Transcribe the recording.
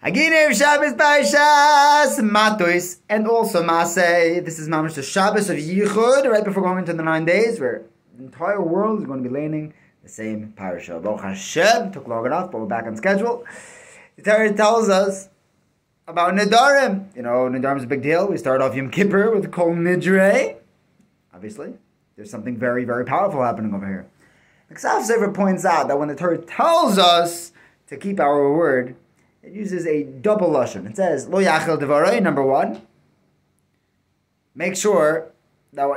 Haginev Shabbos Parshas Matos and also Masay. This is Mamash the Shabbos of Yichud, right before going into the nine days, where the entire world is going to be learning the same parasha. Baruch Hashem took long enough, but we're back on schedule. The Torah tells us about Nidarim. You know, Nidarim is a big deal. We start off Yom Kippur with Kol Nidre. Obviously, there's something very, very powerful happening over here. The Ksav Sofer points out that when the Torah tells us to keep our word, it uses a double lashon. It says lo yachel devaray. Number one, make sure